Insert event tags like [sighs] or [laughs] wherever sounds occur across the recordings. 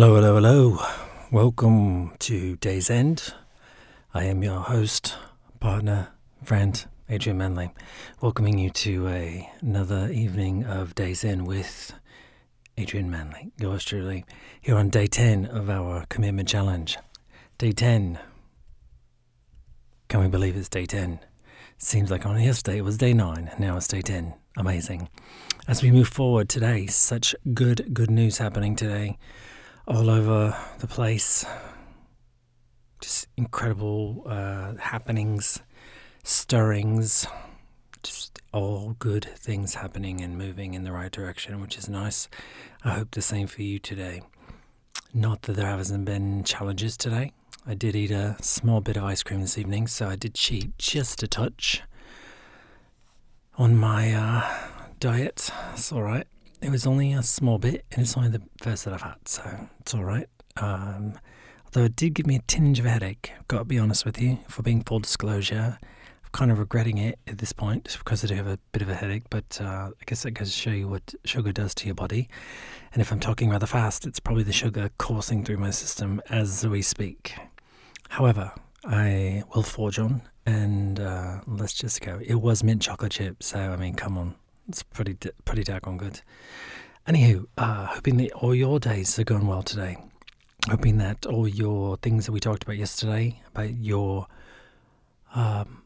Hello, hello, hello. Welcome to Day's End. I am your host, partner, friend, Adrian Manley, welcoming you to a, another evening of Day's End with Adrian Manley, yours truly, here on day 10 of our commitment challenge. Day 10. Can we believe it's day 10? Seems like only yesterday it was day 9, now it's day 10. Amazing. As we move forward today, such good, good news happening today all over the place. Just incredible uh, happenings, stirrings, just all good things happening and moving in the right direction, which is nice. I hope the same for you today. Not that there hasn't been challenges today. I did eat a small bit of ice cream this evening, so I did cheat just a touch on my uh, diet. It's all right. It was only a small bit, and it's only the first that I've had, so it's all right. Um, although it did give me a tinge of a headache. Got to be honest with you, for being full disclosure, I'm kind of regretting it at this point because I do have a bit of a headache. But uh, I guess that goes to show you what sugar does to your body. And if I'm talking rather fast, it's probably the sugar coursing through my system as we speak. However, I will forge on, and uh, let's just go. It was mint chocolate chip, so I mean, come on, it's pretty pretty daggone good. Anywho, uh, hoping that all your days are going well today. Hoping that all your things that we talked about yesterday, about your um,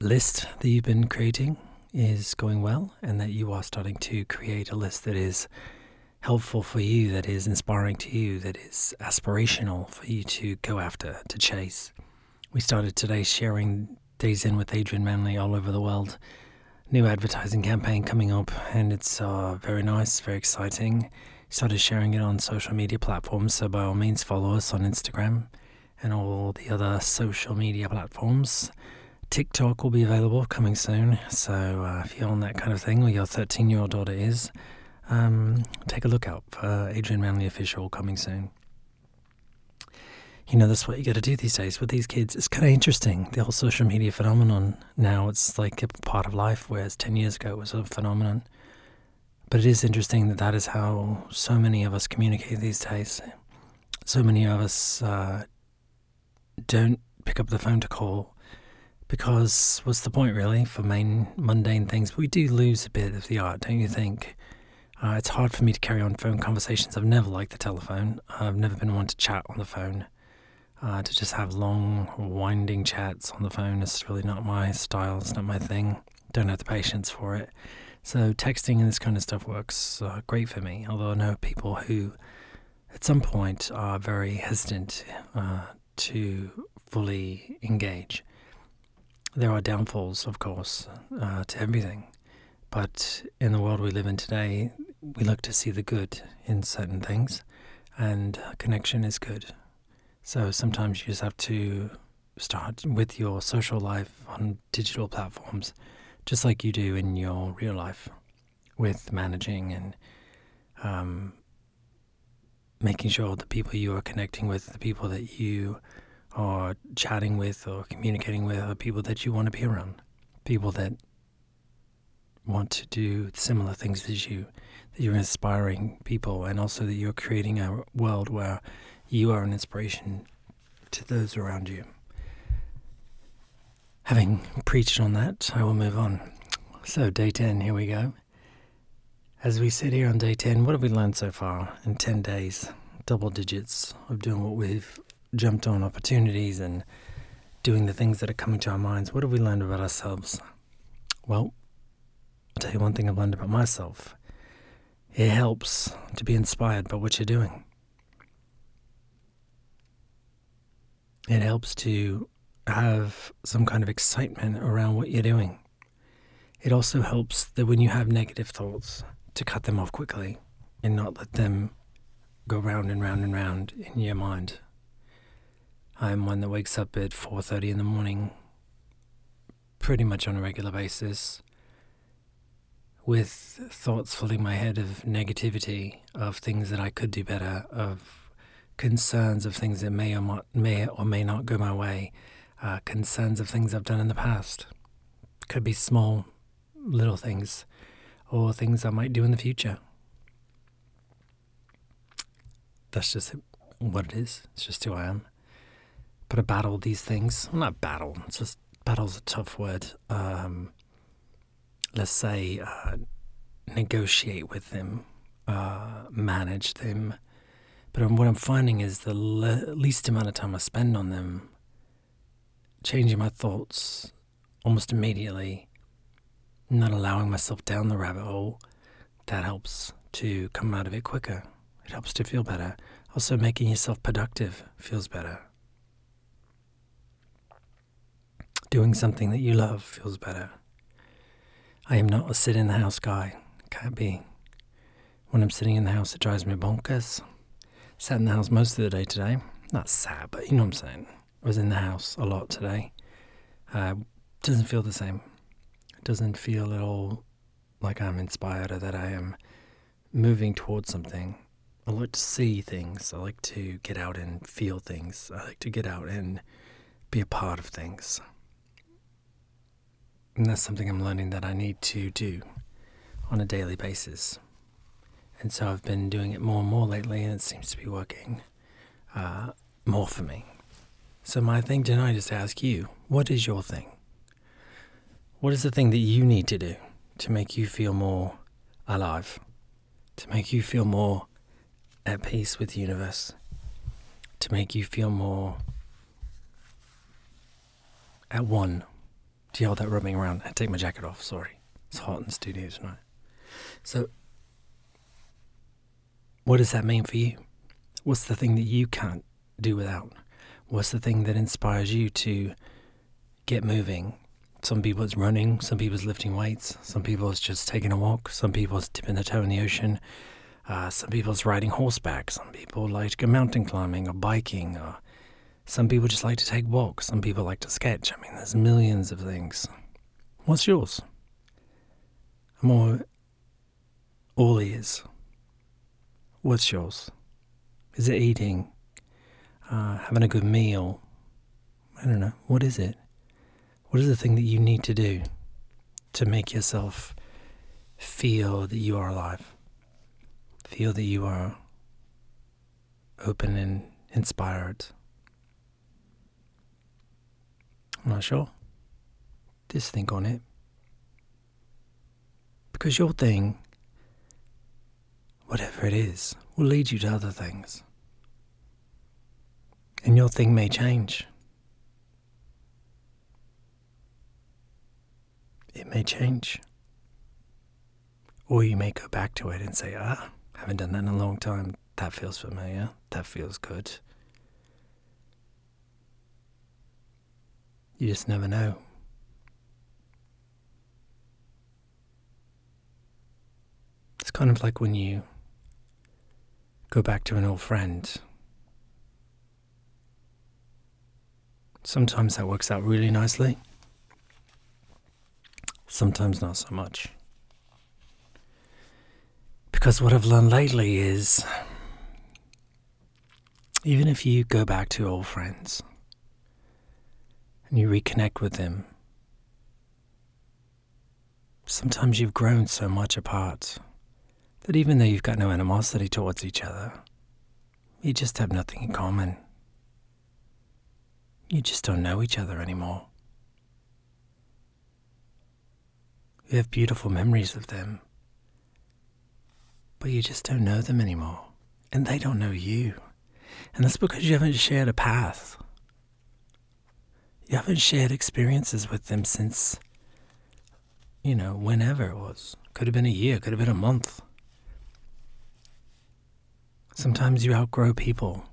list that you've been creating, is going well, and that you are starting to create a list that is helpful for you, that is inspiring to you, that is aspirational for you to go after, to chase. We started today sharing Day's End with Adrian Manley all over the world new advertising campaign coming up, and it's uh, very nice, very exciting. Started sharing it on social media platforms, so by all means, follow us on Instagram and all the other social media platforms. TikTok will be available coming soon, so uh, if you're on that kind of thing, or your 13 year old daughter is, um, take a look out for Adrian Manley Official coming soon you know, that's what you got to do these days with these kids. It's kind of interesting, the whole social media phenomenon. Now it's like a part of life, whereas 10 years ago it was a phenomenon. But it is interesting that that is how so many of us communicate these days. So many of us uh, don't pick up the phone to call because what's the point, really, for main mundane things? But We do lose a bit of the art, don't you think? Uh, it's hard for me to carry on phone conversations. I've never liked the telephone. I've never been one to chat on the phone uh, to just have long, winding chats on the phone is really not my style. It's not my thing. Don't have the patience for it. So texting and this kind of stuff works uh, great for me. Although I know people who, at some point, are very hesitant uh, to fully engage. There are downfalls, of course, uh, to everything. But in the world we live in today, we look to see the good in certain things, and connection is good. So sometimes you just have to start with your social life on digital platforms, just like you do in your real life, with managing and um, making sure the people you are connecting with, the people that you are chatting with or communicating with, are people that you want to be around, people that want to do similar things as you, that you're inspiring people, and also that you're creating a world where you are an inspiration to those around you. Having preached on that, I will move on. So, day 10, here we go. As we sit here on day 10, what have we learned so far in 10 days? Double digits of doing what we've jumped on opportunities and doing the things that are coming to our minds. What have we learned about ourselves? Well, I'll tell you one thing I've learned about myself. It helps to be inspired by what you're doing. It helps to have some kind of excitement around what you're doing. It also helps that when you have negative thoughts, to cut them off quickly and not let them go round and round and round in your mind. I'm one that wakes up at 4:30 in the morning pretty much on a regular basis with thoughts filling my head of negativity, of things that I could do better, of concerns of things that may or, not, may or may not go my way, uh, concerns of things I've done in the past. Could be small, little things, or things I might do in the future. that's just what it is. It's just who I am. But I battle these things. Well, not battle. It's just battle's a tough word. Um, let's say uh, negotiate with them, uh, manage them. But what I'm finding is the le- least amount of time I spend on them, changing my thoughts almost immediately, not allowing myself down the rabbit hole, that helps to come out of it quicker. It helps to feel better. Also, making yourself productive feels better. Doing something that you love feels better. I am not a sit in the house guy. Can't be. When I'm sitting in the house, it drives me bonkers. Sat in the house most of the day today. Not sad, but you know what I'm saying. I was in the house a lot today. Uh, doesn't feel the same. Doesn't feel at all like I'm inspired or that I am moving towards something. I like to see things. I like to get out and feel things. I like to get out and be a part of things. And that's something I'm learning that I need to do on a daily basis. And so I've been doing it more and more lately, and it seems to be working uh, more for me. So, my thing tonight is to ask you what is your thing? What is the thing that you need to do to make you feel more alive, to make you feel more at peace with the universe, to make you feel more at one? Do you hear that rubbing around? I take my jacket off, sorry. It's hot in the studio tonight. So, what does that mean for you? What's the thing that you can't do without? What's the thing that inspires you to get moving? Some people it's running, some people it's lifting weights, some people it's just taking a walk, some people it's dipping their toe in the ocean, uh, some people it's riding horseback, some people like to go mountain climbing or biking, or some people just like to take walks, some people like to sketch. I mean, there's millions of things. What's yours? All, all ears. What's yours? Is it eating? Uh, having a good meal? I don't know. What is it? What is the thing that you need to do to make yourself feel that you are alive? Feel that you are open and inspired? I'm not sure. Just think on it. Because your thing whatever it is, will lead you to other things. And your thing may change. It may change. Or you may go back to it and say, ah, haven't done that in a long time. That feels familiar. That feels good. You just never know. It's kind of like when you go back to an old friend. Sometimes that works out really nicely, sometimes not so much. Because what I've learned lately is even if you go back to old friends and you reconnect with them, sometimes you've grown so much apart that even though you've got no animosity towards each other, you just have nothing in common. You just don't know each other anymore. You have beautiful memories of them, but you just don't know them anymore. And they don't know you. And that's because you haven't shared a path. You haven't shared experiences with them since, you know, whenever it was. Could have been a year, could have been a month. Sometimes you outgrow people,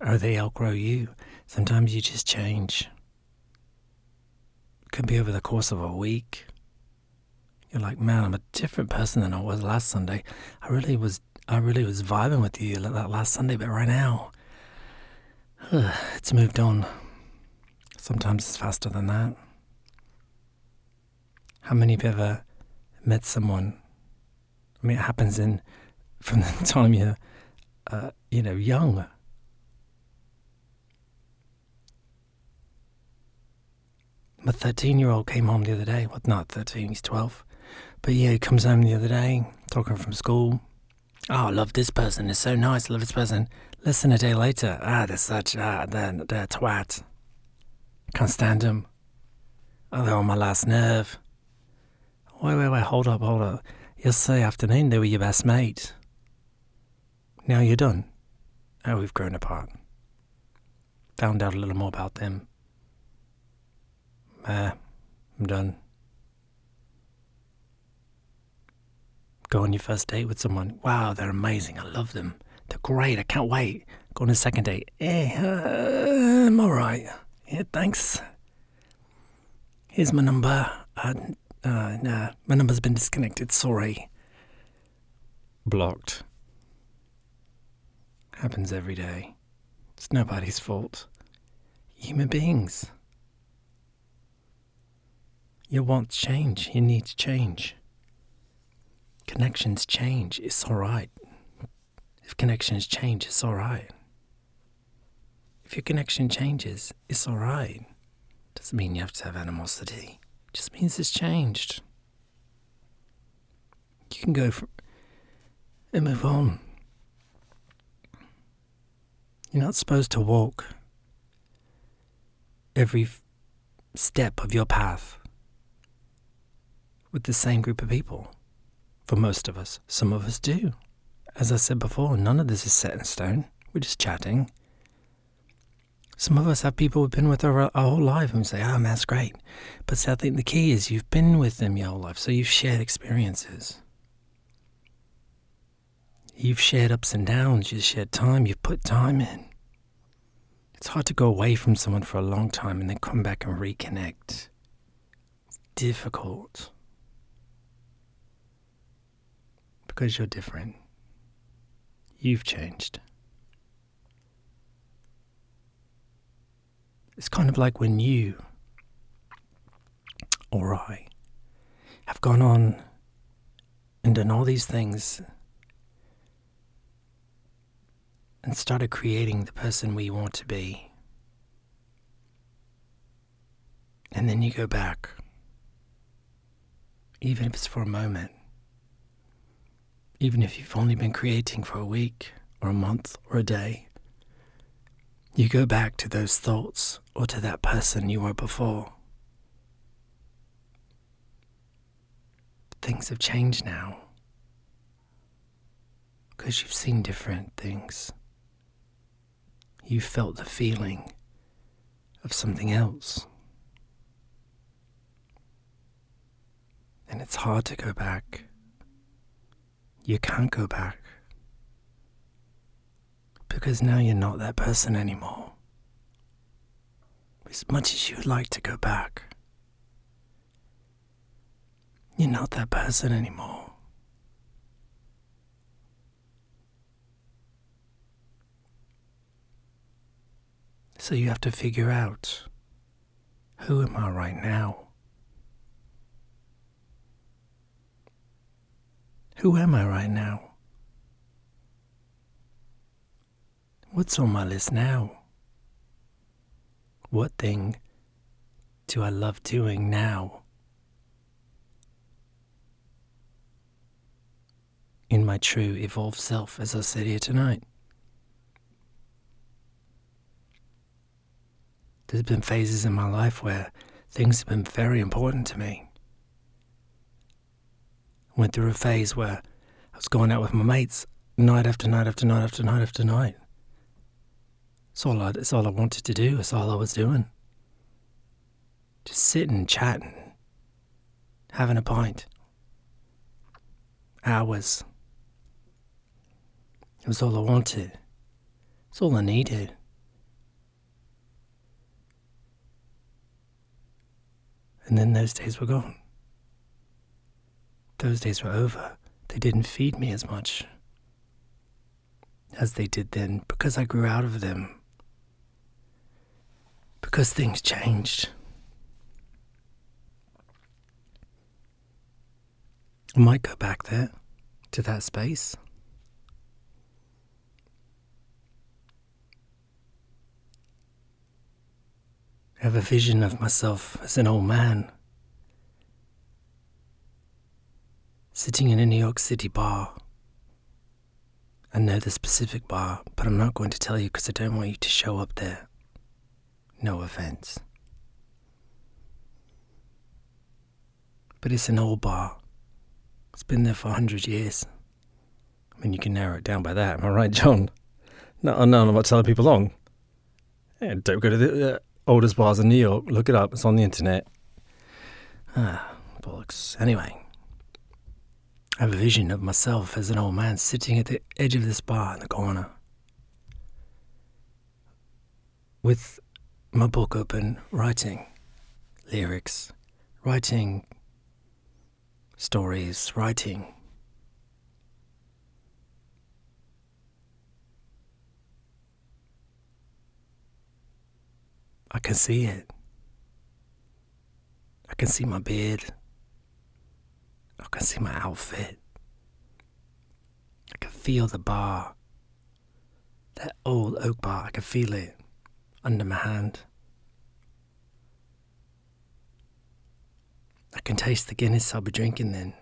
or they outgrow you. Sometimes you just change. It could be over the course of a week. You're like, man, I'm a different person than I was last Sunday. I really was, I really was vibing with you that last Sunday, but right now, [sighs] it's moved on. Sometimes it's faster than that. How many of you ever met someone? I mean, it happens in [laughs] from the time you're uh, you know, young. My 13 year old came home the other day. Well, not 13, he's 12. But yeah, he comes home the other day, talking from school. Oh, I love this person. It's so nice. I love this person. Listen a day later, ah, they're such, ah, they're, they're twat. Can't stand them. Oh, they're on my last nerve. Wait, wait, wait, hold up, hold up. Yesterday afternoon, they were your best mate. Now you're done. Oh, we've grown apart. Found out a little more about them. Ah, I'm done. Go on your first date with someone. Wow, they're amazing. I love them. They're great. I can't wait. Go on a second date. Eh, uh, I'm alright. Yeah, thanks. Here's my number. Uh, uh, nah, my number's been disconnected. Sorry. Blocked. Happens every day. It's nobody's fault. Human beings. You want change. Your needs change. Connections change. It's alright. If connections change, it's alright. If your connection changes, it's alright. Doesn't mean you have to have animosity. It just means it's changed. You can go for, and move on. You're not supposed to walk every step of your path with the same group of people. For most of us, some of us do. As I said before, none of this is set in stone. We're just chatting. Some of us have people we've been with our, our whole life and we say, oh, man, that's great. But see, I think the key is you've been with them your whole life, so you've shared experiences. You've shared ups and downs, you've shared time, you've put time in. It's hard to go away from someone for a long time and then come back and reconnect. It's difficult. Because you're different. You've changed. It's kind of like when you or I have gone on and done all these things and started creating the person we want to be. And then you go back, even if it's for a moment, even if you've only been creating for a week or a month or a day. You go back to those thoughts or to that person you were before. Things have changed now because you've seen different things. You felt the feeling of something else. And it's hard to go back. You can't go back. Because now you're not that person anymore. As much as you'd like to go back, you're not that person anymore. So you have to figure out who am I right now? Who am I right now? What's on my list now? What thing do I love doing now? In my true evolved self, as I said here tonight. There's been phases in my life where things have been very important to me. Went through a phase where I was going out with my mates night after night after night after night after night. It's all I, it's all I wanted to do. It's all I was doing. Just sitting, chatting, having a pint. Hours. It was all I wanted. It's all I needed. And then those days were gone. Those days were over. They didn't feed me as much as they did then because I grew out of them because things changed. I might go back there to that space. Have a vision of myself as an old man sitting in a New York City bar, I know the specific bar, but I'm not going to tell you because I don't want you to show up there. No offense. But it's an old bar. It's been there for a hundred years. I mean, you can narrow it down by that. Am I right, John? No, no, I'm not telling people long. Yeah, don't go to the uh, oldest bars in New York. Look it up. It's on the internet. Ah, bollocks. Anyway, I have a vision of myself as an old man sitting at the edge of this bar in the corner. With my book open, writing lyrics, writing stories, writing. I can see it. I can see my beard. I can see my outfit. I can feel the bar. That old oak bar, I can feel it under my hand. I can taste the Guinness I'll be drinking then.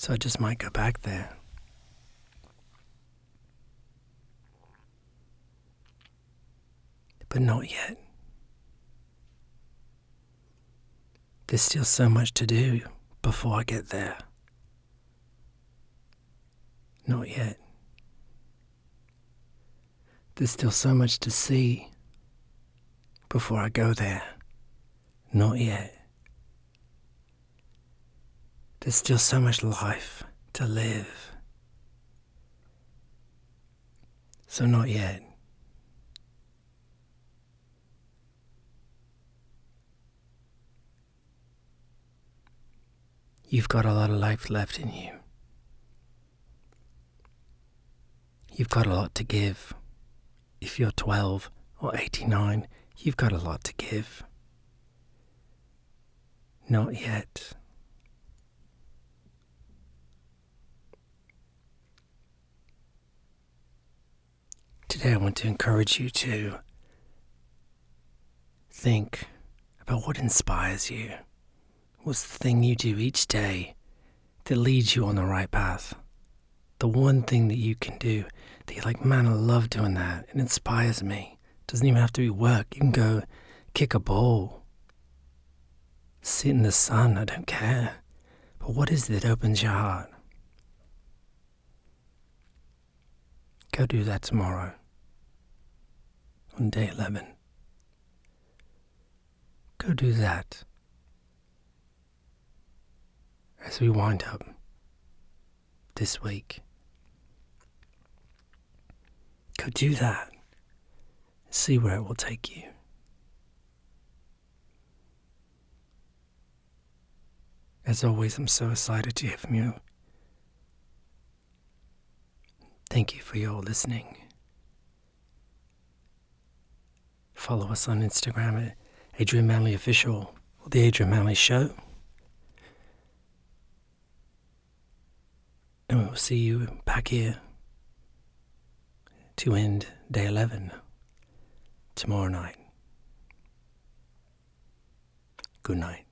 So I just might go back there. But not yet. There's still so much to do before I get there. Not yet. There's still so much to see before I go there. Not yet. There's still so much life to live. So, not yet. You've got a lot of life left in you. You've got a lot to give. If you're 12 or 89, you've got a lot to give. Not yet. Today, I want to encourage you to think about what inspires you. What's the thing you do each day that leads you on the right path? The one thing that you can do that you're like, man, I love doing that. It inspires me. It doesn't even have to be work. You can go kick a ball, sit in the sun. I don't care. But what is it that opens your heart? Go do that tomorrow on day 11. Go do that as we wind up this week. Go do that. See where it will take you. As always, I'm so excited to hear from you. Thank you for your listening. Follow us on Instagram at Adrian Manley Official or The Adrian Manley Show. And we'll see you back here to end day 11 tomorrow night. Good night.